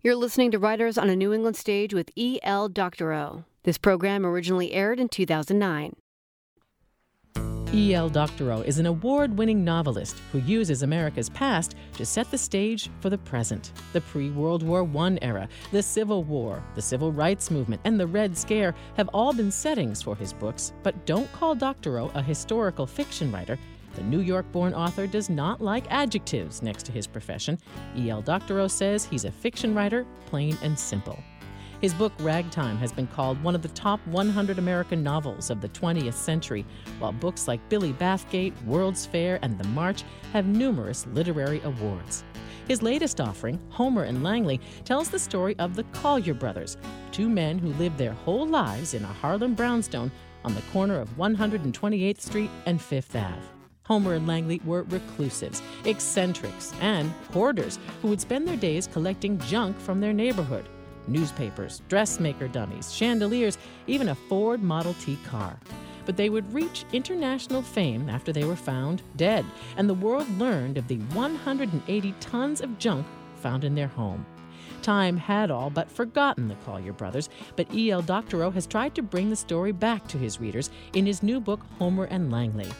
You're listening to Writers on a New England Stage with E.L. Doctorow. This program originally aired in 2009. E.L. Doctorow is an award winning novelist who uses America's past to set the stage for the present. The pre World War I era, the Civil War, the Civil Rights Movement, and the Red Scare have all been settings for his books, but don't call Doctorow a historical fiction writer. The New York born author does not like adjectives next to his profession. E.L. Doctorow says he's a fiction writer, plain and simple. His book, Ragtime, has been called one of the top 100 American novels of the 20th century, while books like Billy Bathgate, World's Fair, and The March have numerous literary awards. His latest offering, Homer and Langley, tells the story of the Collyer brothers, two men who lived their whole lives in a Harlem brownstone on the corner of 128th Street and Fifth Ave. Homer and Langley were reclusives, eccentrics, and hoarders who would spend their days collecting junk from their neighborhood newspapers, dressmaker dummies, chandeliers, even a Ford Model T car. But they would reach international fame after they were found dead, and the world learned of the 180 tons of junk found in their home. Time had all but forgotten the Collyer brothers, but E.L. Doctorow has tried to bring the story back to his readers in his new book, Homer and Langley.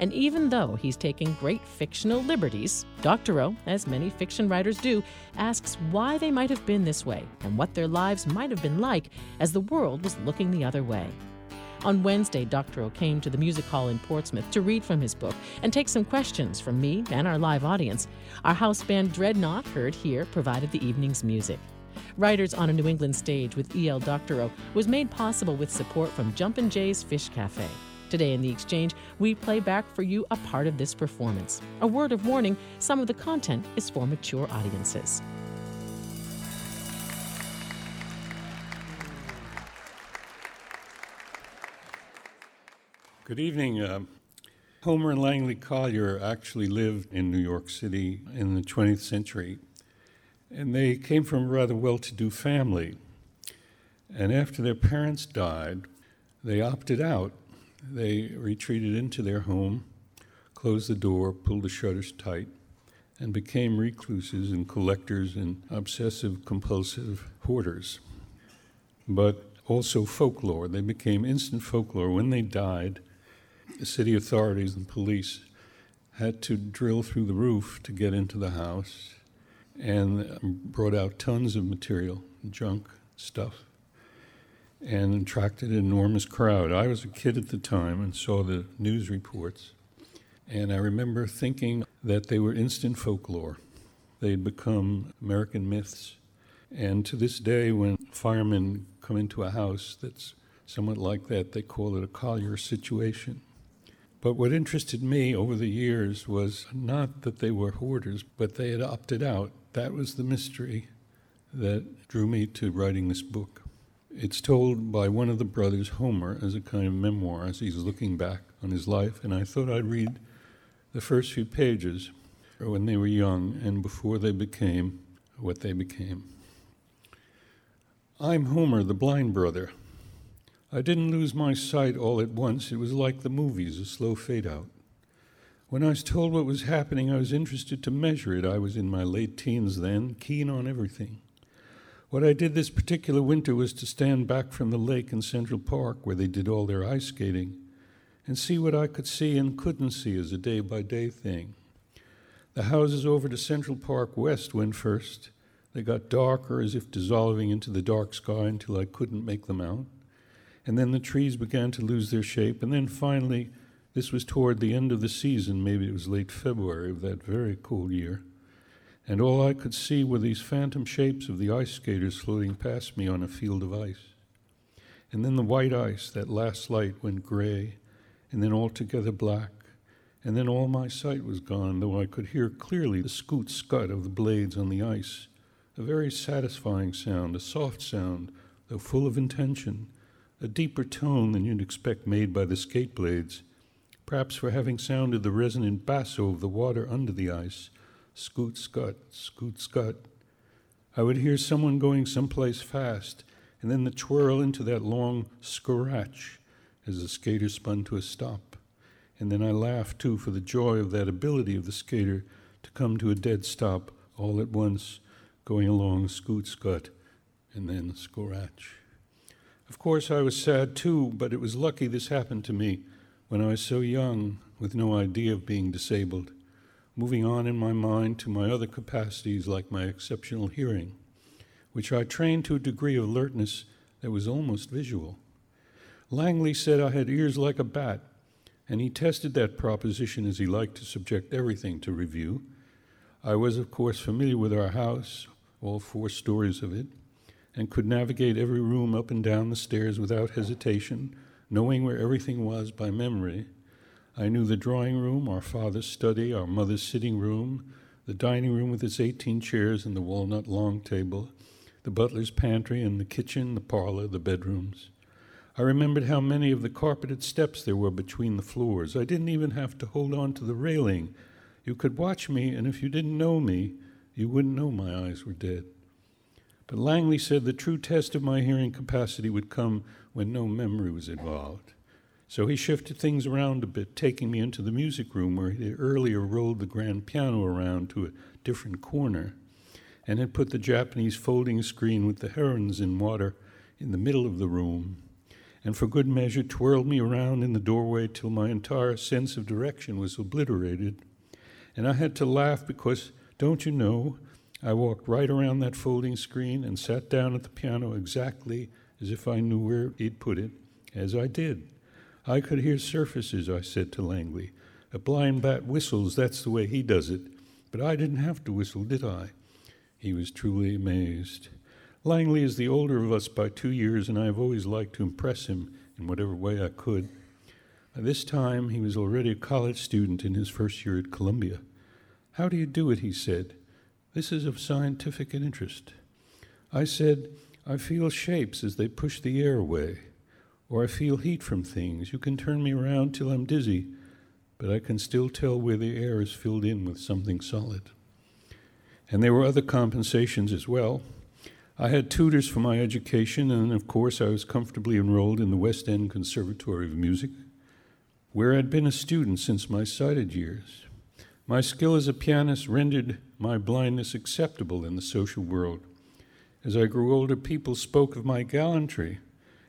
And even though he's taking great fictional liberties, Doctorow, as many fiction writers do, asks why they might have been this way and what their lives might have been like as the world was looking the other way. On Wednesday, Doctorow came to the Music Hall in Portsmouth to read from his book and take some questions from me and our live audience. Our house band Dreadnought, heard here, provided the evening's music. Writers on a New England Stage with E.L. Doctorow was made possible with support from Jumpin' Jay's Fish Cafe. Today in the exchange, we play back for you a part of this performance. A word of warning some of the content is for mature audiences. Good evening. Uh, Homer and Langley Collyer actually lived in New York City in the 20th century, and they came from a rather well to do family. And after their parents died, they opted out they retreated into their home, closed the door, pulled the shutters tight, and became recluses and collectors and obsessive compulsive hoarders. But also folklore. They became instant folklore. When they died, the city authorities and police had to drill through the roof to get into the house and brought out tons of material, junk, stuff and attracted an enormous crowd. I was a kid at the time and saw the news reports, and I remember thinking that they were instant folklore. They'd become American myths. And to this day, when firemen come into a house that's somewhat like that, they call it a Collyer situation. But what interested me over the years was not that they were hoarders, but they had opted out. That was the mystery that drew me to writing this book. It's told by one of the brothers, Homer, as a kind of memoir as he's looking back on his life. And I thought I'd read the first few pages when they were young and before they became what they became. I'm Homer, the blind brother. I didn't lose my sight all at once. It was like the movies, a slow fade out. When I was told what was happening, I was interested to measure it. I was in my late teens then, keen on everything. What I did this particular winter was to stand back from the lake in Central Park where they did all their ice skating and see what I could see and couldn't see as a day by day thing. The houses over to Central Park West went first. They got darker as if dissolving into the dark sky until I couldn't make them out. And then the trees began to lose their shape. And then finally, this was toward the end of the season, maybe it was late February of that very cold year and all I could see were these phantom shapes of the ice skaters floating past me on a field of ice. And then the white ice, that last light, went gray, and then altogether black, and then all my sight was gone, though I could hear clearly the scoot scud of the blades on the ice. A very satisfying sound, a soft sound, though full of intention, a deeper tone than you'd expect made by the skate blades, perhaps for having sounded the resonant basso of the water under the ice scoot, scut, scoot, scut. I would hear someone going someplace fast, and then the twirl into that long scratch as the skater spun to a stop. And then I laughed too for the joy of that ability of the skater to come to a dead stop all at once, going along Scoot Scut and then Scorach. Of course, I was sad too, but it was lucky this happened to me when I was so young with no idea of being disabled, moving on in my mind to my other capacities like my exceptional hearing, which I trained to a degree of alertness that was almost visual. Langley said I had ears like a bat, and he tested that proposition as he liked to subject everything to review. I was, of course, familiar with our house, all four stories of it, and could navigate every room up and down the stairs without hesitation, knowing where everything was by memory. I knew the drawing room, our father's study, our mother's sitting room, the dining room with its 18 chairs and the walnut long table, the butler's pantry and the kitchen, the parlor, the bedrooms. I remembered how many of the carpeted steps there were between the floors. I didn't even have to hold on to the railing. You could watch me, and if you didn't know me, you wouldn't know my eyes were dead. But Langley said the true test of my hearing capacity would come when no memory was involved. So he shifted things around a bit, taking me into the music room where he had earlier rolled the grand piano around to a different corner and had put the Japanese folding screen with the herons in water in the middle of the room and for good measure twirled me around in the doorway till my entire sense of direction was obliterated. And I had to laugh because, don't you know, I walked right around that folding screen and sat down at the piano exactly as if I knew where he'd put it, as I did. I could hear surfaces, I said to Langley. A blind bat whistles, that's the way he does it. But I didn't have to whistle, did I? He was truly amazed. Langley is the older of us by two years, and I have always liked to impress him in whatever way I could. By this time, he was already a college student in his first year at Columbia. How do you do it? he said. This is of scientific interest. I said, I feel shapes as they push the air away, or I feel heat from things. You can turn me around till I'm dizzy, but I can still tell where the air is filled in with something solid. And there were other compensations as well. I had tutors for my education, and of course, I was comfortably enrolled in the West End Conservatory of Music, where I'd been a student since my sighted years. My skill as a pianist rendered my blindness acceptable in the social world. As I grew older, people spoke of my gallantry,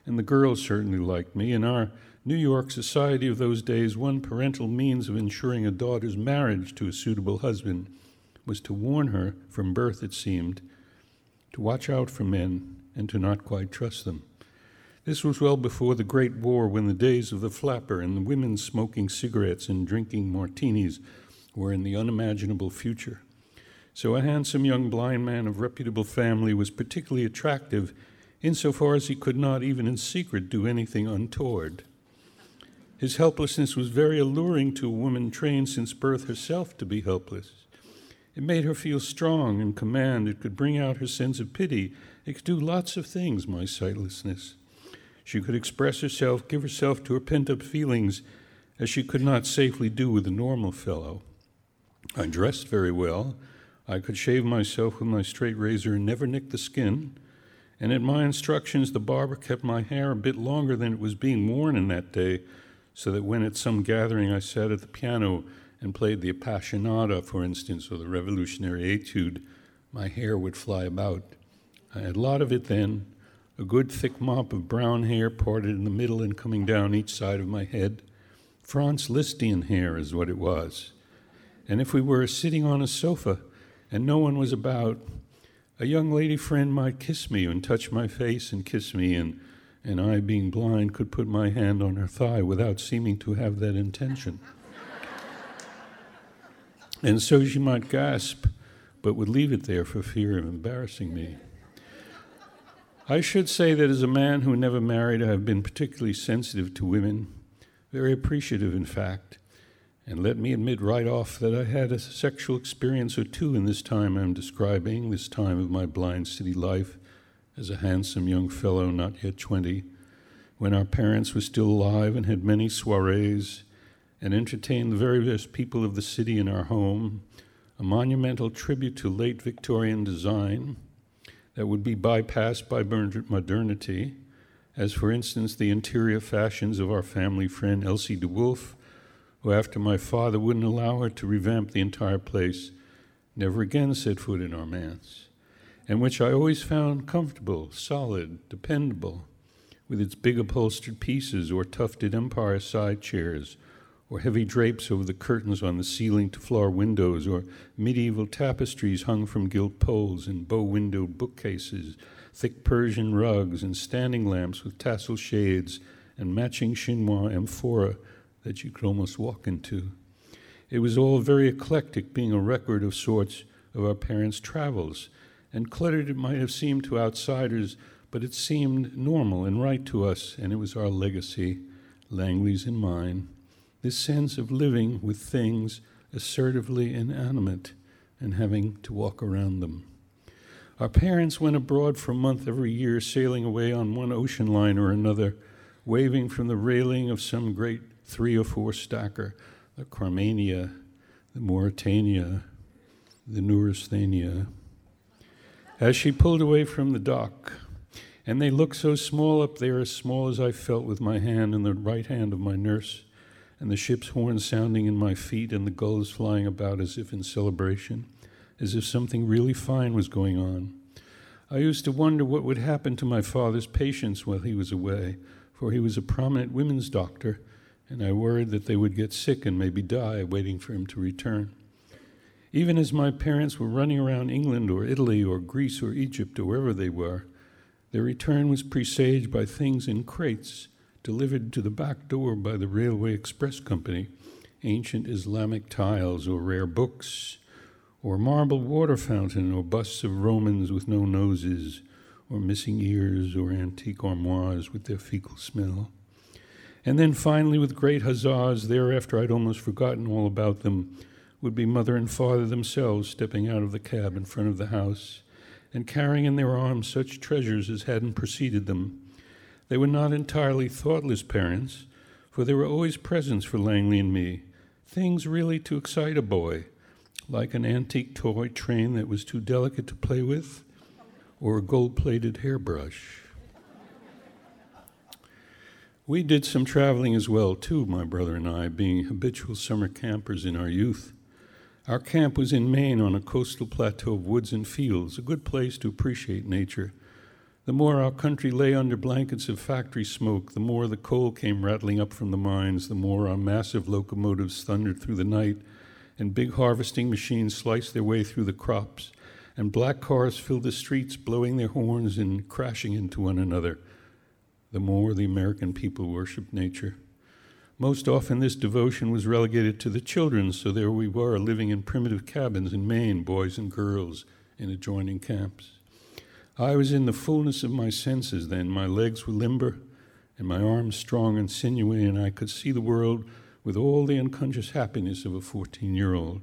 and the girls certainly liked me. In our New York society of those days, one parental means of ensuring a daughter's marriage to a suitable husband was to warn her, from birth it seemed, to watch out for men and to not quite trust them. This was well before the Great War, when the days of the flapper and the women smoking cigarettes and drinking martinis were in the unimaginable future. So, a handsome young blind man of reputable family was particularly attractive insofar as he could not, even in secret, do anything untoward. His helplessness was very alluring to a woman trained since birth herself to be helpless. It made her feel strong and command. It could bring out her sense of pity. It could do lots of things, my sightlessness. She could express herself, give herself to her pent up feelings, as she could not safely do with a normal fellow. I dressed very well. I could shave myself with my straight razor and never nick the skin. And at my instructions, the barber kept my hair a bit longer than it was being worn in that day, so that when at some gathering I sat at the piano and played the Appassionata, for instance, or the Revolutionary Etude, my hair would fly about. I had a lot of it then, a good thick mop of brown hair parted in the middle and coming down each side of my head. Franz Lisztian hair is what it was. And if we were sitting on a sofa and no one was about, a young lady friend might kiss me and touch my face and kiss me, and, and I, being blind, could put my hand on her thigh without seeming to have that intention. And so she might gasp, but would leave it there for fear of embarrassing me. I should say that as a man who never married, I have been particularly sensitive to women, very appreciative, in fact. And let me admit right off that I had a sexual experience or two in this time I'm describing, this time of my blind city life, as a handsome young fellow, not yet 20, when our parents were still alive and had many soirees and entertained the very best people of the city in our home, a monumental tribute to late Victorian design that would be bypassed by modernity, as for instance the interior fashions of our family friend Elsie de Wolfe, who, after my father wouldn't allow her to revamp the entire place, never again set foot in our manse. and which I always found comfortable, solid, dependable, with its big upholstered pieces or tufted empire side chairs, or heavy drapes over the curtains on the ceiling to floor windows, or medieval tapestries hung from gilt poles and bow windowed bookcases, thick Persian rugs, and standing lamps with tassel shades and matching chinois amphora that you could almost walk into. It was all very eclectic, being a record of sorts of our parents' travels and cluttered it might have seemed to outsiders, but it seemed normal and right to us, and it was our legacy, Langley's and mine, this sense of living with things assertively inanimate and having to walk around them. Our parents went abroad for a month every year, sailing away on one ocean line or another, waving from the railing of some great three or four stacker, the Carmania, the Mauretania, the Neurasthenia as she pulled away from the dock. And they looked so small up there, as small as I felt with my hand in the right hand of my nurse, and the ship's horn sounding in my feet, and the gulls flying about as if in celebration, as if something really fine was going on. I used to wonder what would happen to my father's patients while he was away, for he was a prominent women's doctor, and I worried that they would get sick and maybe die waiting for him to return. Even as my parents were running around England or Italy or Greece or Egypt or wherever they were, their return was presaged by things in crates delivered to the back door by the Railway Express Company ancient Islamic tiles or rare books, or marble water fountain, or busts of Romans with no noses, or missing ears, or antique armoires with their fecal smell. And then finally, with great huzzas, thereafter I'd almost forgotten all about them, would be mother and father themselves stepping out of the cab in front of the house and carrying in their arms such treasures as hadn't preceded them. They were not entirely thoughtless parents, for there were always presents for Langley and me, things really to excite a boy, like an antique toy train that was too delicate to play with, or a gold plated hairbrush. We did some traveling as well, too, my brother and I, being habitual summer campers in our youth. Our camp was in Maine on a coastal plateau of woods and fields, a good place to appreciate nature. The more our country lay under blankets of factory smoke, the more the coal came rattling up from the mines, the more our massive locomotives thundered through the night, and big harvesting machines sliced their way through the crops, and black cars filled the streets, blowing their horns and crashing into one another, the more the American people worshiped nature. Most often, this devotion was relegated to the children, so there we were living in primitive cabins in Maine, boys and girls in adjoining camps. I was in the fullness of my senses then. My legs were limber and my arms strong and sinewy, and I could see the world with all the unconscious happiness of a 14 year old.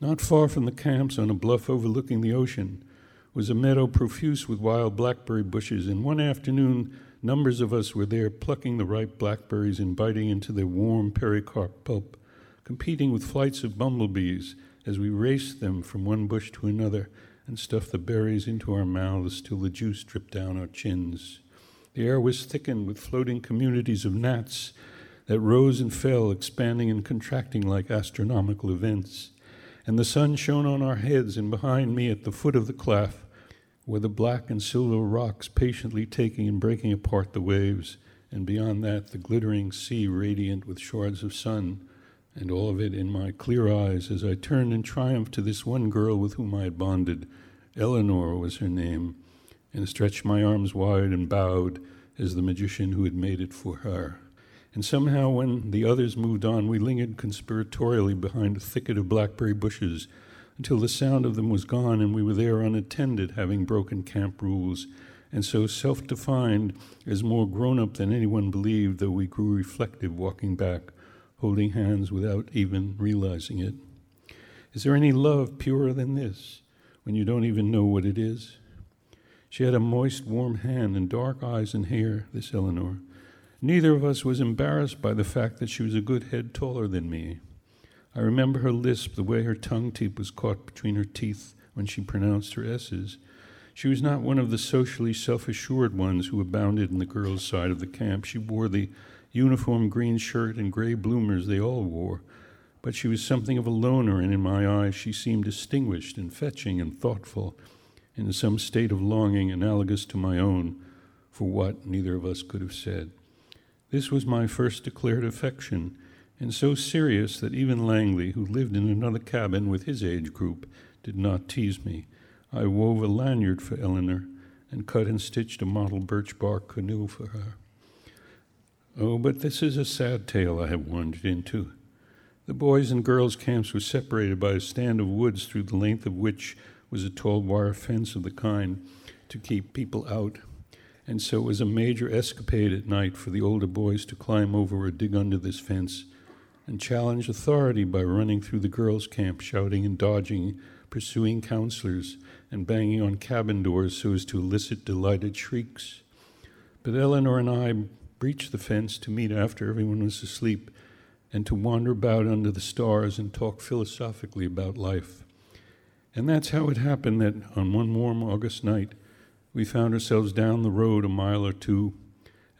Not far from the camps, on a bluff overlooking the ocean, was a meadow profuse with wild blackberry bushes, and one afternoon Numbers of us were there plucking the ripe blackberries and biting into their warm pericarp pulp, competing with flights of bumblebees as we raced them from one bush to another and stuffed the berries into our mouths till the juice dripped down our chins. The air was thickened with floating communities of gnats that rose and fell, expanding and contracting like astronomical events. And the sun shone on our heads, and behind me at the foot of the cliff, were the black and silver rocks patiently taking and breaking apart the waves, and beyond that, the glittering sea radiant with shards of sun, and all of it in my clear eyes as I turned in triumph to this one girl with whom I had bonded. Eleanor was her name, and stretched my arms wide and bowed as the magician who had made it for her. And somehow, when the others moved on, we lingered conspiratorially behind a thicket of blackberry bushes until the sound of them was gone and we were there unattended, having broken camp rules, and so self defined as more grown up than anyone believed, though we grew reflective walking back, holding hands without even realizing it. Is there any love purer than this when you don't even know what it is? She had a moist, warm hand and dark eyes and hair, this Eleanor. Neither of us was embarrassed by the fact that she was a good head taller than me. I remember her lisp, the way her tongue tip was caught between her teeth when she pronounced her S's. She was not one of the socially self assured ones who abounded in the girls' side of the camp. She wore the uniform green shirt and gray bloomers they all wore, but she was something of a loner, and in my eyes she seemed distinguished and fetching and thoughtful, in some state of longing analogous to my own for what neither of us could have said. This was my first declared affection, and so serious that even Langley, who lived in another cabin with his age group, did not tease me. I wove a lanyard for Eleanor and cut and stitched a model birch bark canoe for her. Oh, but this is a sad tale I have wandered into. The boys and girls' camps were separated by a stand of woods through the length of which was a tall wire fence of the kind to keep people out. And so it was a major escapade at night for the older boys to climb over or dig under this fence and challenge authority by running through the girls' camp, shouting and dodging, pursuing counselors, and banging on cabin doors so as to elicit delighted shrieks. But Eleanor and I breached the fence to meet after everyone was asleep and to wander about under the stars and talk philosophically about life. And that's how it happened that on one warm August night, we found ourselves down the road a mile or two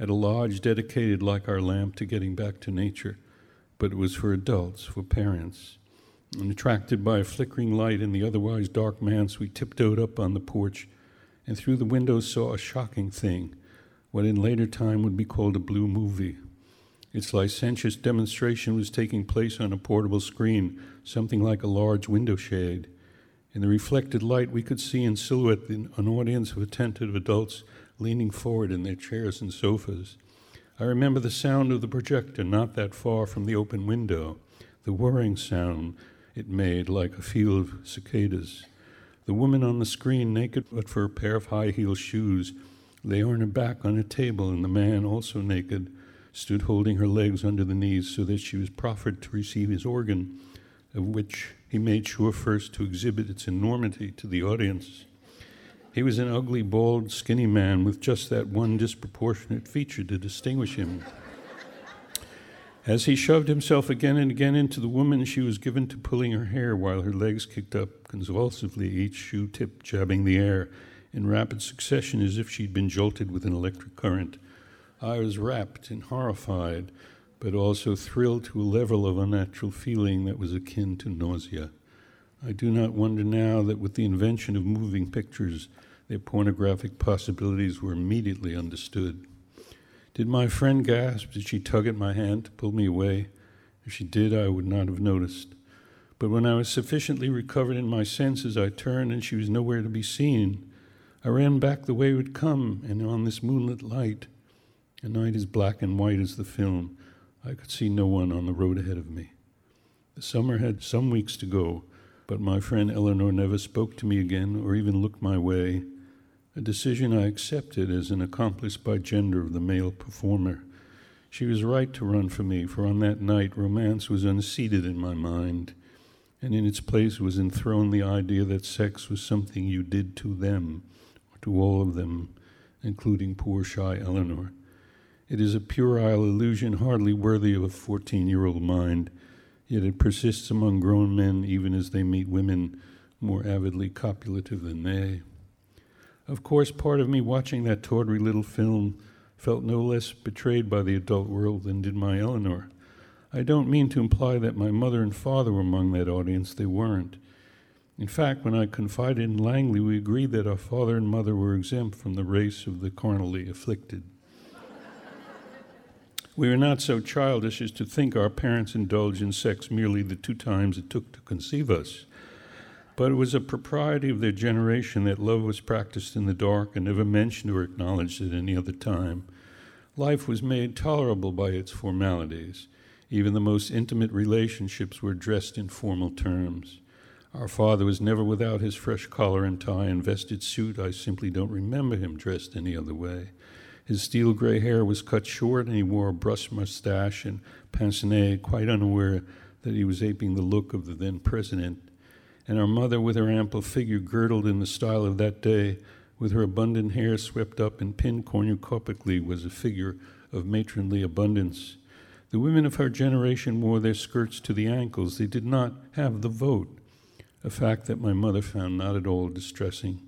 at a lodge dedicated like our lamp to getting back to nature, but it was for adults, for parents. And attracted by a flickering light in the otherwise dark manse, we tiptoed up on the porch and through the windows saw a shocking thing, what in later time would be called a blue movie. Its licentious demonstration was taking place on a portable screen, something like a large window shade. In the reflected light, we could see in silhouette an audience of attentive adults leaning forward in their chairs and sofas. I remember the sound of the projector not that far from the open window, the whirring sound it made like a field of cicadas. The woman on the screen, naked but for a pair of high heeled shoes, lay on her back on a table, and the man, also naked, stood holding her legs under the knees so that she was proffered to receive his organ, of which he made sure first to exhibit its enormity to the audience. He was an ugly, bald, skinny man with just that one disproportionate feature to distinguish him. As he shoved himself again and again into the woman, she was given to pulling her hair while her legs kicked up convulsively, each shoe tip jabbing the air in rapid succession as if she'd been jolted with an electric current. I was rapt and horrified, but also thrilled to a level of unnatural feeling that was akin to nausea. I do not wonder now that with the invention of moving pictures, their pornographic possibilities were immediately understood. Did my friend gasp? Did she tug at my hand to pull me away? If she did, I would not have noticed. But when I was sufficiently recovered in my senses, I turned and she was nowhere to be seen. I ran back the way it would come, and on this moonlit light, the night is black and white as the film. I could see no one on the road ahead of me. The summer had some weeks to go, but my friend Eleanor never spoke to me again or even looked my way, a decision I accepted as an accomplice by gender of the male performer. She was right to run for me, for on that night romance was unseated in my mind, and in its place was enthroned the idea that sex was something you did to them, or to all of them, including poor shy Eleanor. It is a puerile illusion hardly worthy of a 14 year old mind, yet it persists among grown men even as they meet women more avidly copulative than they. Of course, part of me watching that tawdry little film felt no less betrayed by the adult world than did my Eleanor. I don't mean to imply that my mother and father were among that audience, they weren't. In fact, when I confided in Langley, we agreed that our father and mother were exempt from the race of the carnally afflicted. We were not so childish as to think our parents indulged in sex merely the two times it took to conceive us. But it was a propriety of their generation that love was practiced in the dark and never mentioned or acknowledged at any other time. Life was made tolerable by its formalities. Even the most intimate relationships were dressed in formal terms. Our father was never without his fresh collar and tie and vested suit. I simply don't remember him dressed any other way. His steel gray hair was cut short, and he wore a brush mustache and pince nez, quite unaware that he was aping the look of the then president. And our mother, with her ample figure girdled in the style of that day, with her abundant hair swept up and pinned cornucopically, was a figure of matronly abundance. The women of her generation wore their skirts to the ankles. They did not have the vote, a fact that my mother found not at all distressing,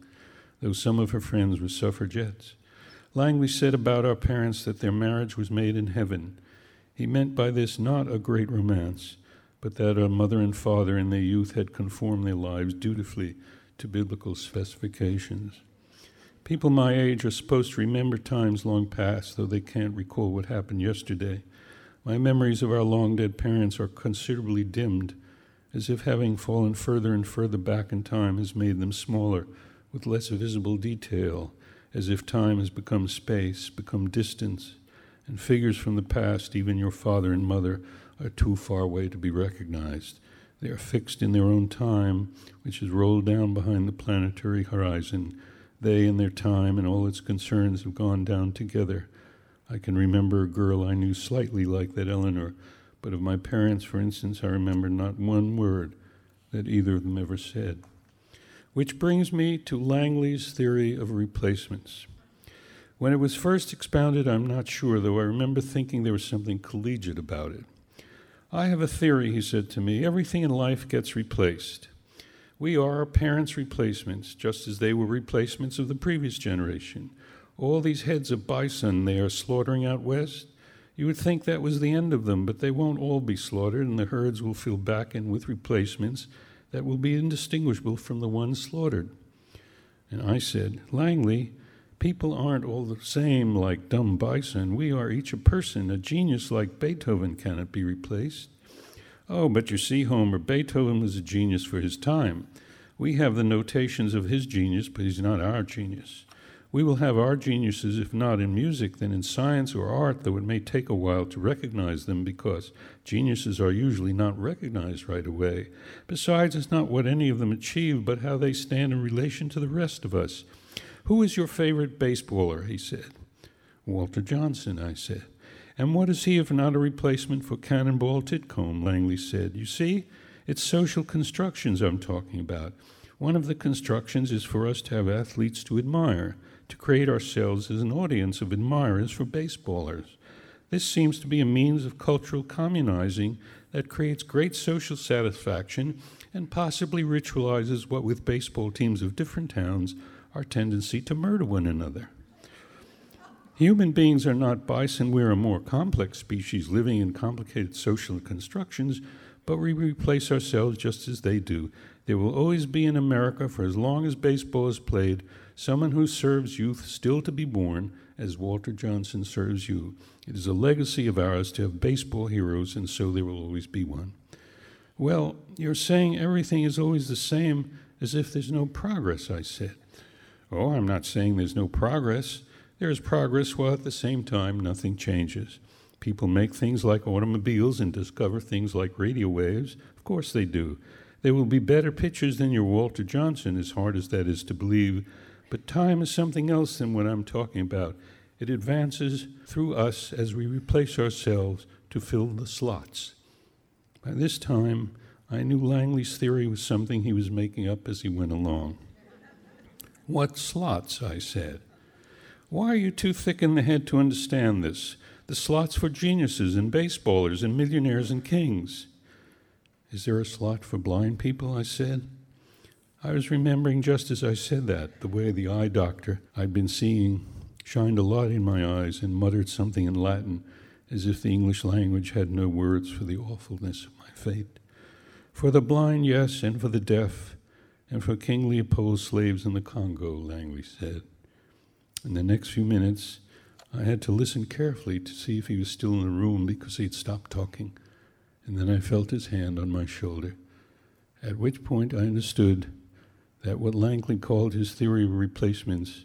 though some of her friends were suffragettes. Langley said about our parents that their marriage was made in heaven. He meant by this not a great romance, but that our mother and father in their youth had conformed their lives dutifully to biblical specifications. People my age are supposed to remember times long past, though they can't recall what happened yesterday. My memories of our long dead parents are considerably dimmed, as if having fallen further and further back in time has made them smaller, with less visible detail, as if time has become space, become distance, and figures from the past, even your father and mother, are too far away to be recognized. They are fixed in their own time, which is rolled down behind the planetary horizon they and their time and all its concerns have gone down together. I can remember a girl I knew slightly like that Eleanor, but of my parents, for instance, I remember not one word that either of them ever said. Which brings me to Langley's theory of replacements. When it was first expounded, I'm not sure, though I remember thinking there was something collegiate about it. I have a theory, he said to me. Everything in life gets replaced. We are our parents' replacements, just as they were replacements of the previous generation. All these heads of bison they are slaughtering out west, you would think that was the end of them, but they won't all be slaughtered, and the herds will fill back in with replacements that will be indistinguishable from the ones slaughtered. And I said, Langley, people aren't all the same like dumb bison. We are each a person. A genius like Beethoven cannot be replaced. Oh, but you see, Homer, Beethoven was a genius for his time. We have the notations of his genius, but he's not our genius. We will have our geniuses, if not in music, then in science or art, though it may take a while to recognize them because geniuses are usually not recognized right away. Besides, it's not what any of them achieve, but how they stand in relation to the rest of us. Who is your favorite baseballer? He said. Walter Johnson, I said. And what is he if not a replacement for Cannonball Titcomb? Langley said. You see, it's social constructions I'm talking about. One of the constructions is for us to have athletes to admire, to create ourselves as an audience of admirers for baseballers. This seems to be a means of cultural communizing that creates great social satisfaction and possibly ritualizes what, with baseball teams of different towns, our tendency to murder one another. Human beings are not bison. We're a more complex species living in complicated social constructions, but we replace ourselves just as they do. There will always be in America, for as long as baseball is played, someone who serves youth still to be born, as Walter Johnson serves you. It is a legacy of ours to have baseball heroes, and so there will always be one. Well, you're saying everything is always the same, as if there's no progress, I said. Oh, I'm not saying there's no progress. There is progress while at the same time nothing changes. People make things like automobiles and discover things like radio waves. Of course they do. There will be better pitchers than your Walter Johnson, as hard as that is to believe. But time is something else than what I'm talking about. It advances through us as we replace ourselves to fill the slots. By this time, I knew Langley's theory was something he was making up as he went along. What slots? I said. Why are you too thick in the head to understand this? The slots for geniuses and baseballers and millionaires and kings. Is there a slot for blind people? I said. I was remembering just as I said that, the way the eye doctor I'd been seeing shined a light in my eyes and muttered something in Latin as if the English language had no words for the awfulness fate. For the blind, yes, and for the deaf, and for King Leopold's slaves in the Congo, Langley said. In the next few minutes, I had to listen carefully to see if he was still in the room because he'd stopped talking. And then I felt his hand on my shoulder, at which point I understood that what Langley called his theory of replacements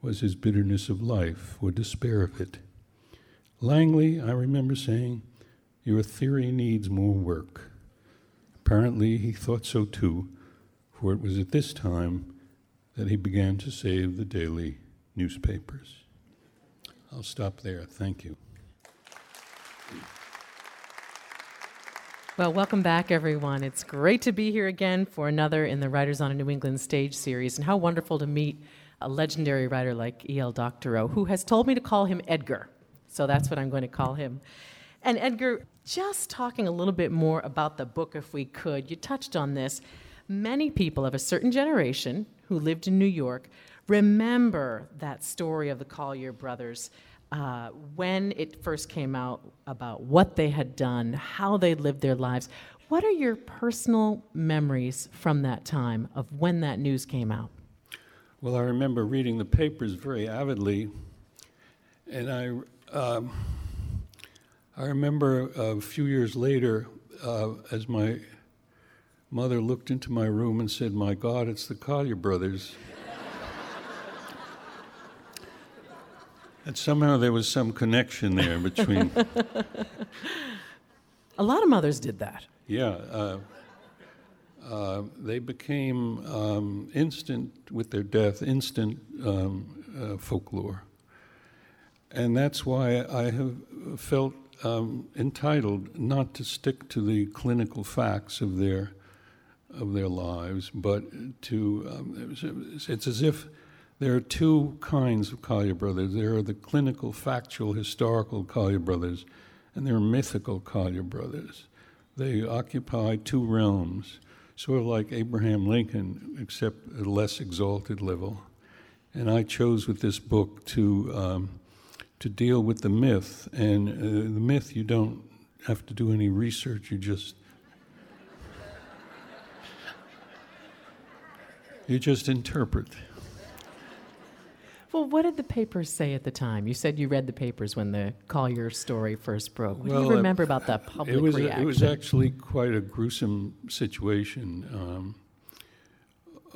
was his bitterness of life or despair of it. Langley, I remember saying, your theory needs more work. Apparently, he thought so too, for it was at this time that he began to save the daily newspapers. I'll stop there. Thank you. Well, welcome back, everyone. It's great to be here again for another in the Writers on a New England Stage series, and how wonderful to meet a legendary writer like E.L. Doctorow, who has told me to call him Edgar. So that's what I'm going to call him. And Edgar, just talking a little bit more about the book, if we could, you touched on this. Many people of a certain generation who lived in New York remember that story of the Collyer brothers uh, when it first came out about what they had done, how they lived their lives. What are your personal memories from that time of when that news came out? Well, I remember reading the papers very avidly, and I, um, I remember a few years later, uh, as my mother looked into my room and said, "My God, it's the Collyer brothers." and somehow there was some connection there between. a lot of mothers did that. Yeah. Uh, uh, they became um, instant with their death, instant um, uh, folklore. And that's why I have felt um, entitled not to stick to the clinical facts of their of their lives, but to um, it's as if there are two kinds of Collyer brothers. There are the clinical, factual, historical Collyer brothers, and there are mythical Collyer brothers. They occupy two realms sort of like Abraham Lincoln, except at a less exalted level. And I chose with this book to um, to deal with the myth. And uh, the myth, you don't have to do any research. You just you just interpret. Well, what did the papers say at the time? You said you read the papers when the Collyer story first broke. What well, do you remember uh, about that public it was, reaction? It was actually quite a gruesome situation. Um,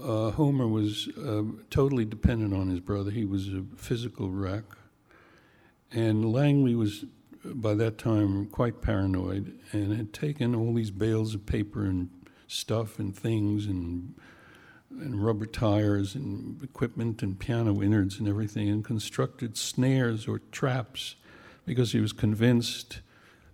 uh, Homer was uh, totally dependent on his brother. He was a physical wreck. And Langley was, by that time, quite paranoid and had taken all these bales of paper and stuff and things and and rubber tires and equipment and piano innards and everything and constructed snares or traps because he was convinced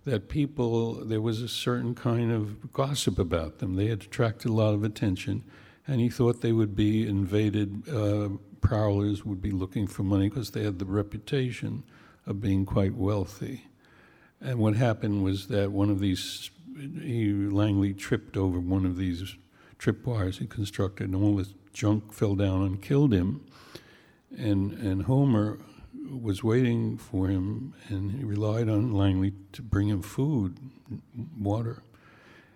that people, there was a certain kind of gossip about them. They had attracted a lot of attention, and he thought they would be invaded, uh, prowlers would be looking for money because they had the reputation of being quite wealthy. And what happened was that one of these, he, Langley tripped over one of these tripwires he constructed, and all this junk fell down and killed him. And, and Homer was waiting for him, and he relied on Langley to bring him food, water.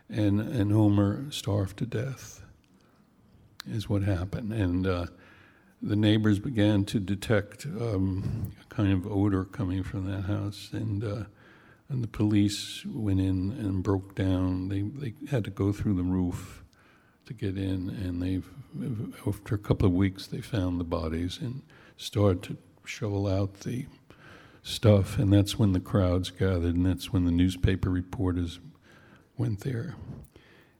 And, and Homer starved to death, is what happened. And uh, the neighbors began to detect um, a kind of odor coming from that house. And, uh, and the police went in and broke down. They, they had to go through the roof to get in, and they've after a couple of weeks they found the bodies and started to shovel out the stuff, and that's when the crowds gathered, and that's when the newspaper reporters went there,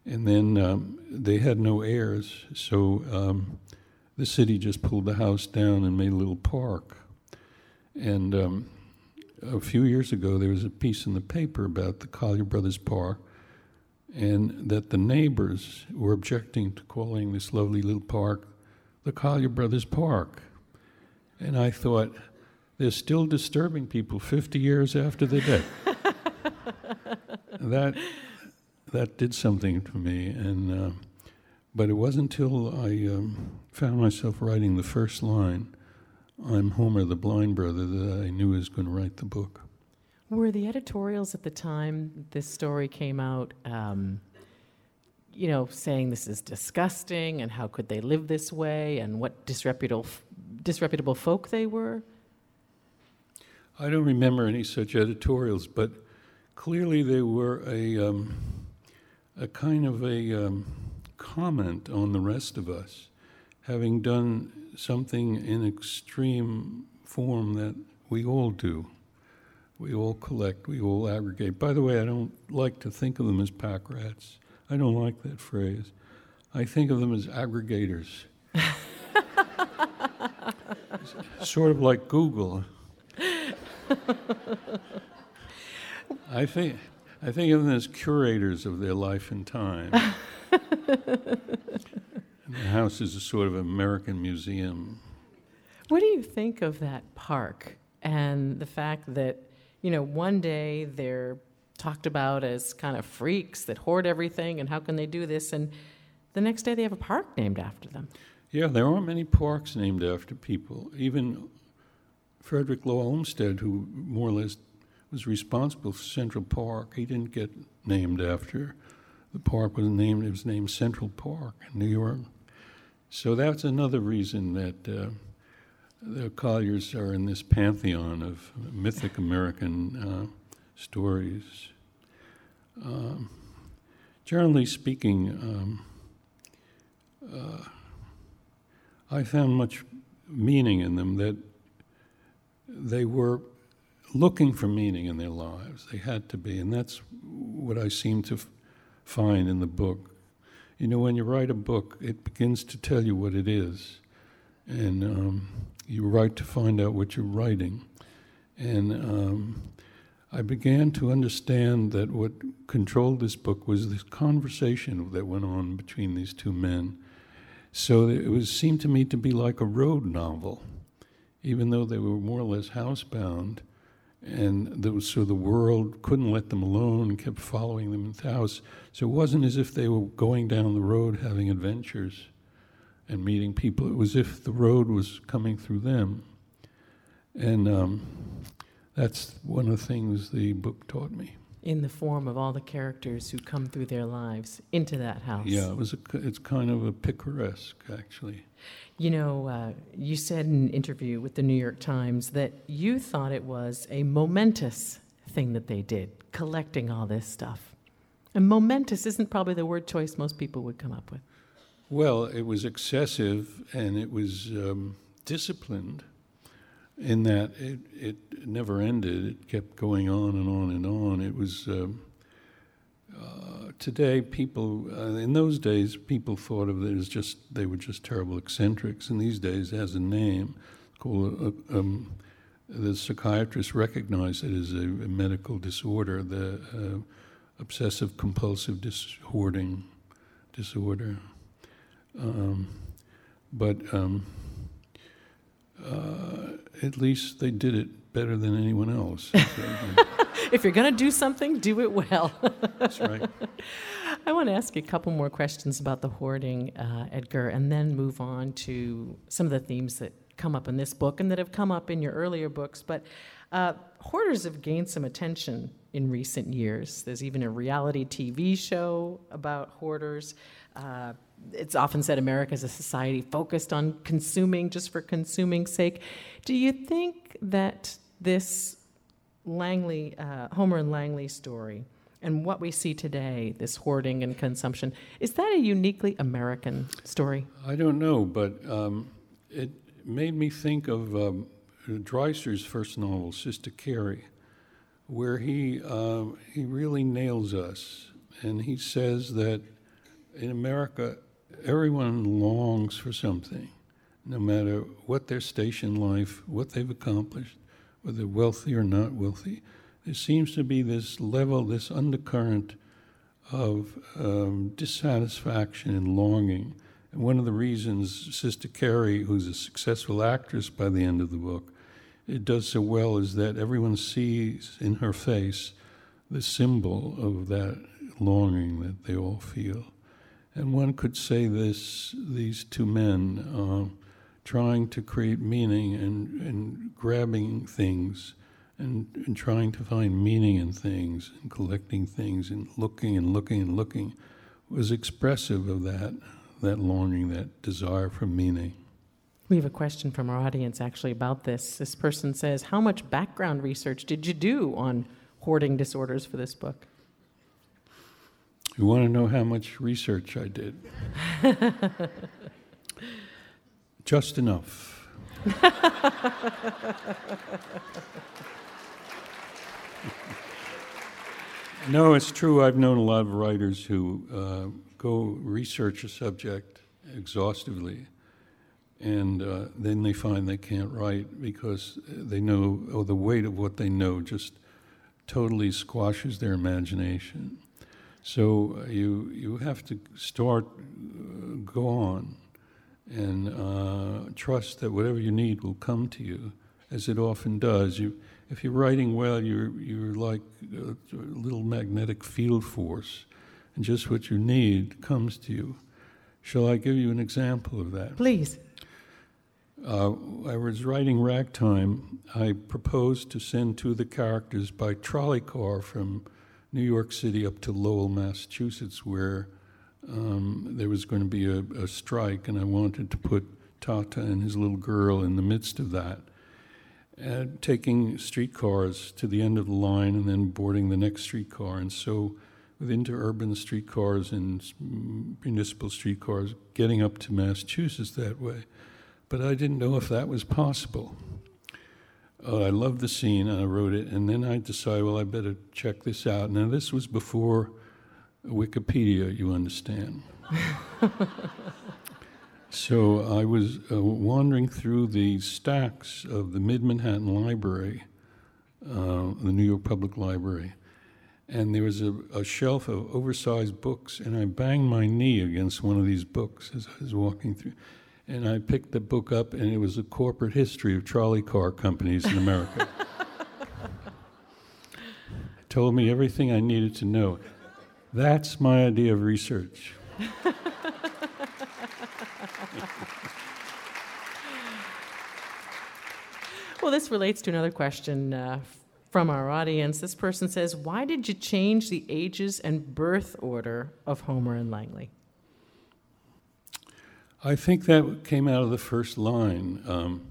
and then um, they had no heirs, so um, the city just pulled the house down and made a little park, and. Um, a few years ago, there was a piece in the paper about the Collyer Brothers Park, and that the neighbors were objecting to calling this lovely little park the Collyer Brothers Park. And I thought, they're still disturbing people 50 years after they're that, that did something to me. And, uh, but it wasn't until I um, found myself writing the first line, I'm Homer the Blind Brother, that I knew I was going to write the book. Were the editorials at the time this story came out, um, you know, saying this is disgusting and how could they live this way and what disreputable, disreputable folk they were? I don't remember any such editorials, but clearly they were a, um, a kind of a um, comment on the rest of us, having done something in extreme form that we all do. We all collect, we all aggregate. By the way, I don't like to think of them as pack rats. I don't like that phrase. I think of them as aggregators. sort of like Google. I think I think of them as curators of their life and time. and the house is a sort of American museum. What do you think of that park and the fact that you know, one day they're talked about as kind of freaks that hoard everything and how can they do this? And the next day they have a park named after them. Yeah, there aren't many parks named after people. Even Frederick Law Olmsted, who more or less was responsible for Central Park, he didn't get named after the park was named. It was named Central Park in New York. So that's another reason that uh, the Collyers are in this pantheon of mythic American uh, stories. Um, generally speaking, um, uh, I found much meaning in them that they were looking for meaning in their lives. They had to be, and that's what I seem to f- find in the book. You know, when you write a book, it begins to tell you what it is, and um, you write to find out what you're writing. And um, I began to understand that what controlled this book was this conversation that went on between these two men. So it was seemed to me to be like a road novel, even though they were more or less housebound, and so the world couldn't let them alone and kept following them in the house. So it wasn't as if they were going down the road having adventures and meeting people. It was as if the road was coming through them, and um, that's one of the things the book taught me in the form of all the characters who come through their lives into that house. Yeah, it was a, it's kind of a picaresque, actually. You know, uh, you said in an interview with the New York Times that you thought it was a momentous thing that they did, collecting all this stuff. And momentous isn't probably the word choice most people would come up with. Well, it was excessive and it was um, disciplined in that it, it never ended. It kept going on and on and on. It was um, uh, today people uh, in those days people thought of it as just they were just terrible eccentrics, and these days it has a name called uh, um, the psychiatrists recognize it as a, a medical disorder, the uh, obsessive compulsive dis- hoarding disorder. Um, but um, uh, at least they did it better than anyone else. if you're going to do something, do it well. That's right. I want to ask you a couple more questions about the hoarding, uh, Edgar, and then move on to some of the themes that come up in this book and that have come up in your earlier books. But uh, hoarders have gained some attention in recent years. There's even a reality TV show about hoarders. Uh, it's often said America is a society focused on consuming just for consuming's sake. Do you think that this Langley, uh, Homer and Langley story, and what we see today, this hoarding and consumption, is that a uniquely American story? I don't know, but um, it made me think of um, Dreiser's first novel, Sister Carrie, where he uh, he really nails us, and he says that in America, everyone longs for something, no matter what their station in life, what they've accomplished, whether wealthy or not wealthy. There seems to be this level, this undercurrent of um, dissatisfaction and longing. And one of the reasons Sister Carrie, who's a successful actress by the end of the book, it does so well is that everyone sees in her face the symbol of that longing that they all feel. And one could say this these two men uh, trying to create meaning and, and grabbing things and, and trying to find meaning in things and collecting things and looking and looking and looking was expressive of that, that longing, that desire for meaning. We have a question from our audience actually about this. This person says, How much background research did you do on hoarding disorders for this book? You want to know how much research I did? Just enough. no, it's true. I've known a lot of writers who uh, go research a subject exhaustively, and uh, then they find they can't write because they know, or oh, the weight of what they know just totally squashes their imagination. So uh, you you have to start, uh, go on, and uh, trust that whatever you need will come to you, as it often does. You, if you're writing well, you're you're like a, a little magnetic field force, and just what you need comes to you. Shall I give you an example of that? Please. uh, I was writing Ragtime. I proposed to send two of the characters by trolley car from New York City up to Lowell, Massachusetts, where um, there was going to be a, a, strike, and I wanted to put Tateh and his little girl in the midst of that. And taking streetcars to the end of the line and then boarding the next streetcar. And so, with interurban streetcars and municipal streetcars, getting up to Massachusetts that way. But I didn't know if that was possible. Uh, I loved the scene, and I wrote it, and then I decided, well, I better check this out. Now, this was before Wikipedia, you understand. so I was uh, wandering through the stacks of the Mid Manhattan Library, uh, the New York Public Library, and there was a, a, shelf of oversized books, and I banged my knee against one of these books as I was walking through. And I picked the book up, and it was a corporate history of trolley car companies in America. It told me everything I needed to know. That's my idea of research. well, this relates to another question uh, from our audience. This person says, Why did you change the ages and birth order of Homer and Langley? I think that came out of the first line. Um,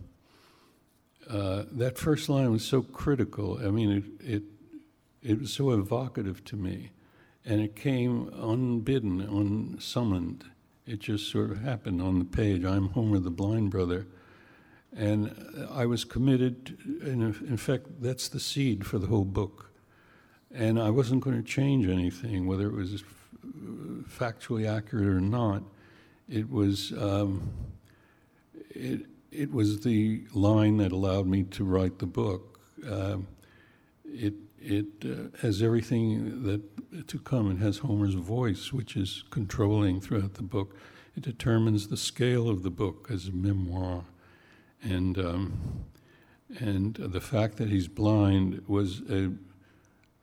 uh, that first line was so critical. I mean, it, it, it was so evocative to me and it came unbidden, unsummoned. It just sort of happened on the page. I'm Homer the blind brother. And I was committed, and in fact, that's the seed for the whole book. And I wasn't going to change anything, whether it was factually accurate or not. It was, um, it, it was the line that allowed me to write the book. Um, it it uh, has everything that to come. It has Homer's voice, which is controlling throughout the book. It determines the scale of the book as a memoir, and um, and the fact that he's blind was a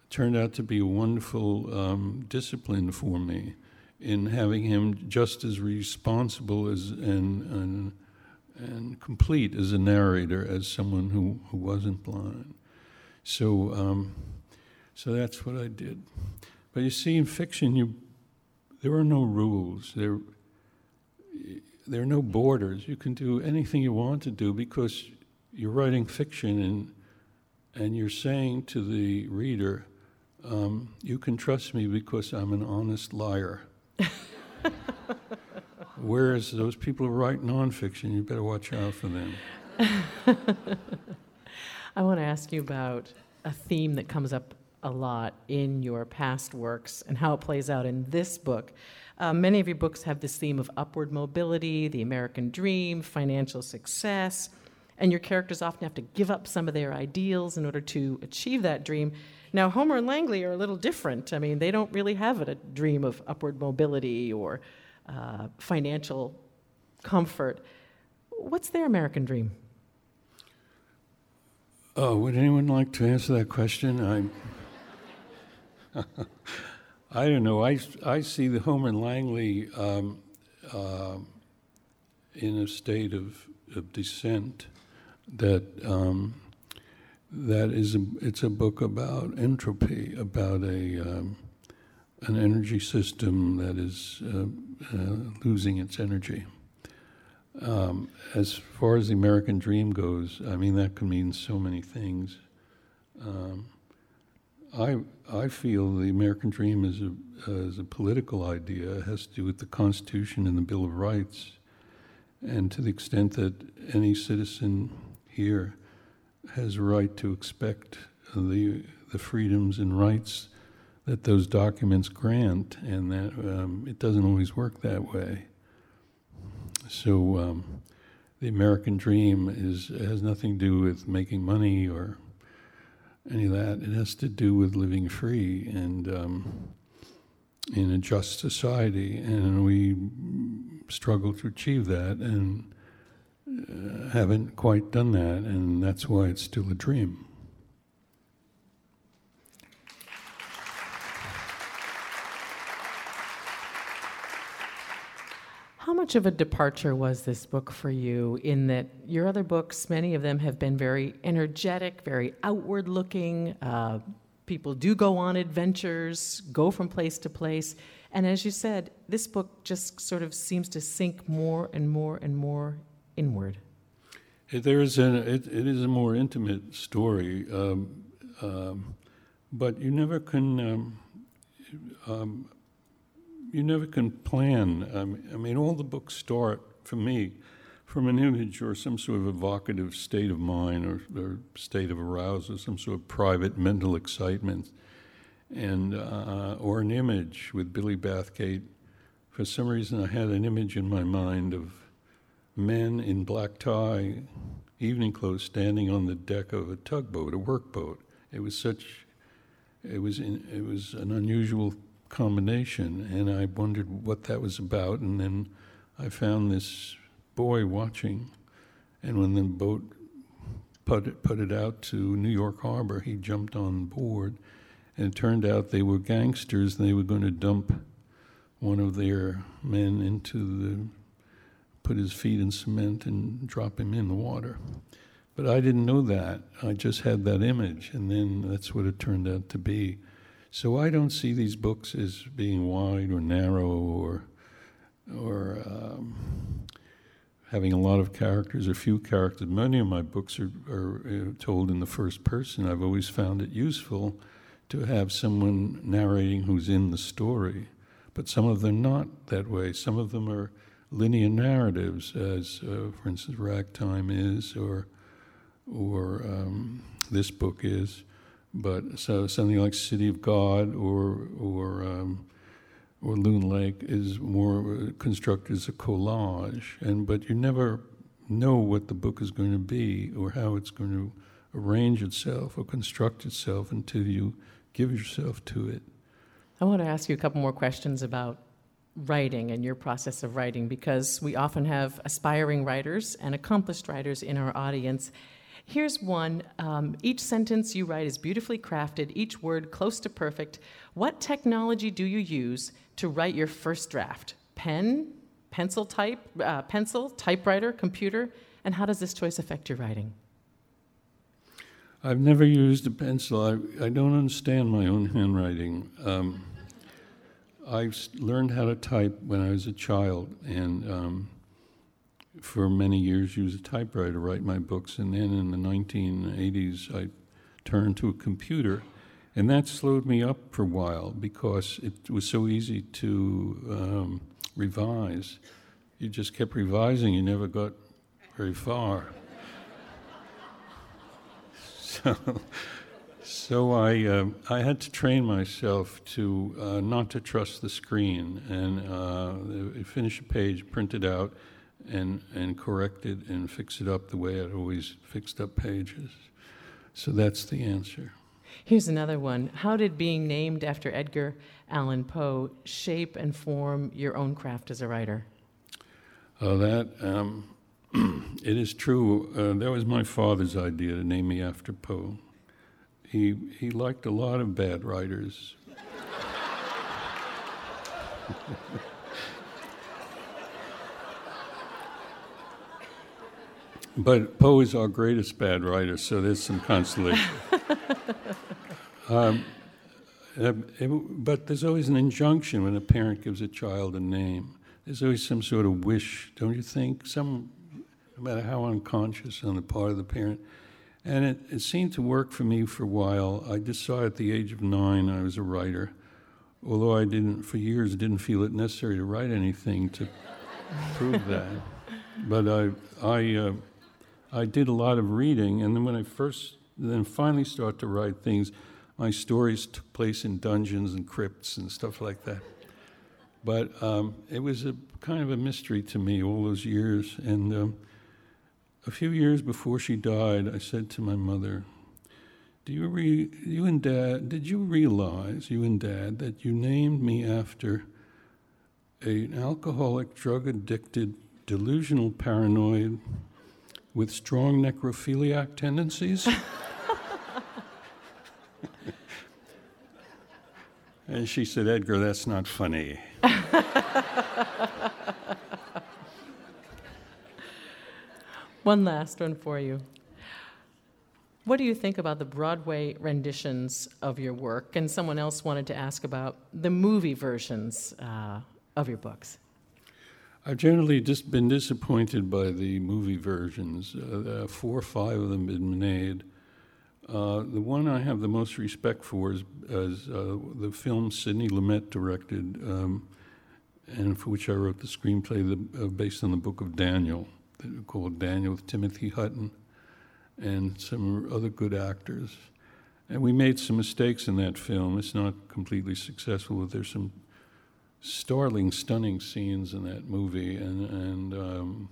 turned out to be a wonderful um, discipline for me in having him just as responsible as and, and and complete as a narrator as someone who, who wasn't blind. So, um, so that's what I did. But you see, in fiction, you there are no rules. There, there are no borders. You can do anything you want to do because you're writing fiction and and you're saying to the reader, um, "You can trust me because I'm an honest liar." Whereas those people who write nonfiction, you better watch out for them. I want to ask you about a theme that comes up a lot in your past works and how it plays out in this book. Uh, many of your books have this theme of upward mobility, the American dream, financial success, and your characters often have to give up some of their ideals in order to achieve that dream. Now, Homer and Langley are a little different. I mean, they don't really have a dream of upward mobility or uh, financial comfort. What's their American dream? Oh, would anyone like to answer that question? I, I don't know. I, I see the Homer and Langley um, uh, in a state of, of descent that um, that is a, it's a book about entropy, about a um, an energy system that is uh, uh, losing its energy. Um, as far as the American dream goes, I mean, that can mean so many things. Um, I, I feel the American dream is a, is a political idea. It has to do with the Constitution and the Bill of Rights. And to the extent that any citizen here has a right to expect the, the freedoms and rights that those documents grant, and that um, it doesn't always work that way. So um, the American dream is has nothing to do with making money or any of that. It has to do with living free and um, in a just society, and we struggle to achieve that and haven't quite done that, and that's why it's still a dream. How much of a departure was this book for you in that your other books, many of them have been very energetic, very outward looking? Uh, people do go on adventures, go from place to place. And as you said, this book just sort of seems to sink more and more and more inward. There is a, it, it is a more intimate story, um, um, but you never can um, um you never can plan. I mean, all the books start for me from an image or some sort of evocative state of mind or, or state of arousal, some sort of private mental excitement, and uh, or an image with Billy Bathgate. For some reason, I had an image in my mind of men in black tie, evening clothes, standing on the deck of a tugboat, a workboat. It was such, it was in, it was an unusual combination, and I wondered what that was about, and then I found this boy watching, and when the boat put it, put it out to New York Harbor, he jumped on board, and it turned out they were gangsters, and they were going to dump one of their men into the, put his feet in cement and drop him in the water. But I didn't know that. I just had that image, and then that's what it turned out to be. So I don't see these books as being wide or narrow or or um, having a lot of characters or few characters. Many of my books are, are uh, told in the first person. I've always found it useful to have someone narrating who's in the story, but some of them not that way. Some of them are linear narratives, as uh, for instance Ragtime is, or or um, this book is. But so something like City of God or or um, or Loon Lake is more constructed as a collage, and but you never know what the book is going to be or how it's going to arrange itself or construct itself until you give yourself to it. I want to ask you a couple more questions about writing and your process of writing because we often have aspiring writers and accomplished writers in our audience. Here's one. Um, each sentence you write is beautifully crafted, each word close to perfect. What technology do you use to write your first draft? Pen, pencil type, uh, pencil, typewriter, computer? And how does this choice affect your writing? I've never used a pencil. I, I don't understand my own handwriting. Um, I learned how to type when I was a child, and um, for many years used a typewriter to write my books. And then in the 1980s, I turned to a computer and that slowed me up for a while because it was so easy to um, revise. You just kept revising, you never got very far. so, so I, uh, I had to train myself to uh, not to trust the screen and uh, finish a page, print it out, and, and correct it and fix it up the way I'd always fixed up pages. So that's the answer. Here's another one. How did being named after Edgar Allan Poe shape and form your own craft as a writer? Uh, that um, it is true. Uh, that was my father's idea to name me after Poe. He he liked a lot of bad writers. but Poe is our greatest bad writer, so there's some consolation. Um, but there's always an injunction when a parent gives a child a name. There's always some sort of wish, don't you think? Some, no matter how unconscious on the part of the parent. And it, it seemed to work for me for a while. I just saw at the age of nine I was a writer, although I didn't, for years, didn't feel it necessary to write anything to prove that. But I, I, uh, I did a lot of reading, and then when I first, then finally started to write things, my stories took place in dungeons and crypts and stuff like that. But um, it was a kind of a mystery to me all those years. And um, a few years before she died, I said to my mother, "Do you, re- you and Dad? Did you realize, you and Dad, that you named me after an alcoholic, drug-addicted, delusional paranoid with strong necrophiliac tendencies?" And she said, Edgar, that's not funny. One last one for you. What do you think about the Broadway renditions of your work? And someone else wanted to ask about the movie versions uh, of your books. I've generally just been disappointed by the movie versions. Uh, four or five of them have been made. Uh, the one I have the most respect for is, is uh, the film Sidney Lumet directed, um, and for which I wrote the screenplay the, uh, based on the book of Daniel, called Daniel with Timothy Hutton and some other good actors. And we made some mistakes in that film. It's not completely successful, but there's some startling, stunning scenes in that movie. And, and um,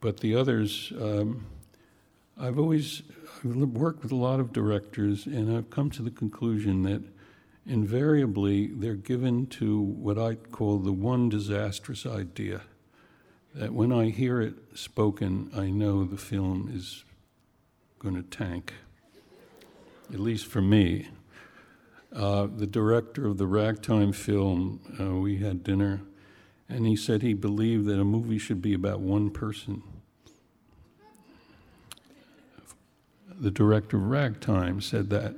but the others, um, I've always I've worked with a lot of directors, and I've come to the conclusion that invariably they're given to what I call the one disastrous idea. That when I hear it spoken, I know the film is going to tank, at least for me. Uh, the director of the ragtime film, uh, we had dinner, and he said he believed that a movie should be about one person. The director of Ragtime said that.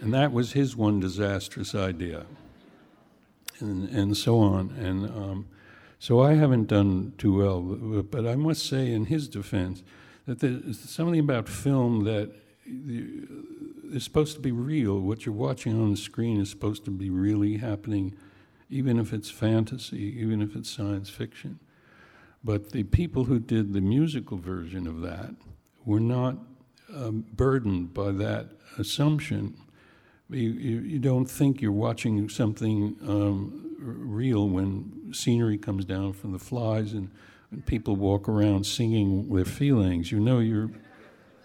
And that was his one disastrous idea. And, and so on. And um, so I haven't done too well, but I must say, in his defense, that there's something about film that is supposed to be real. What you're watching on the screen is supposed to be really happening, even if it's fantasy, even if it's science fiction. But the people who did the musical version of that were not um, burdened by that assumption. You, you, you, don't think you're watching something um, real when scenery comes down from the flies and when people walk around singing their feelings, you know you're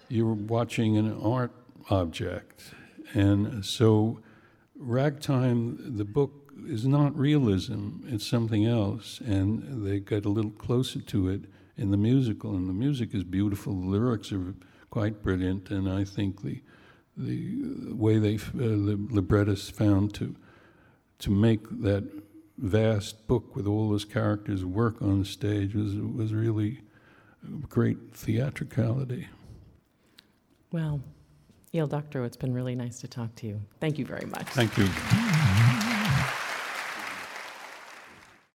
you're watching an art object. And so Ragtime, the book is not realism, it's something else. And they got a little closer to it in the musical, and the music is beautiful, the lyrics are quite brilliant, and I think the the way they uh, the librettists found to to make that vast book with all those characters work on stage was was really great theatricality. Well, Yale Doctor, it's been really nice to talk to you. Thank you very much. Thank you.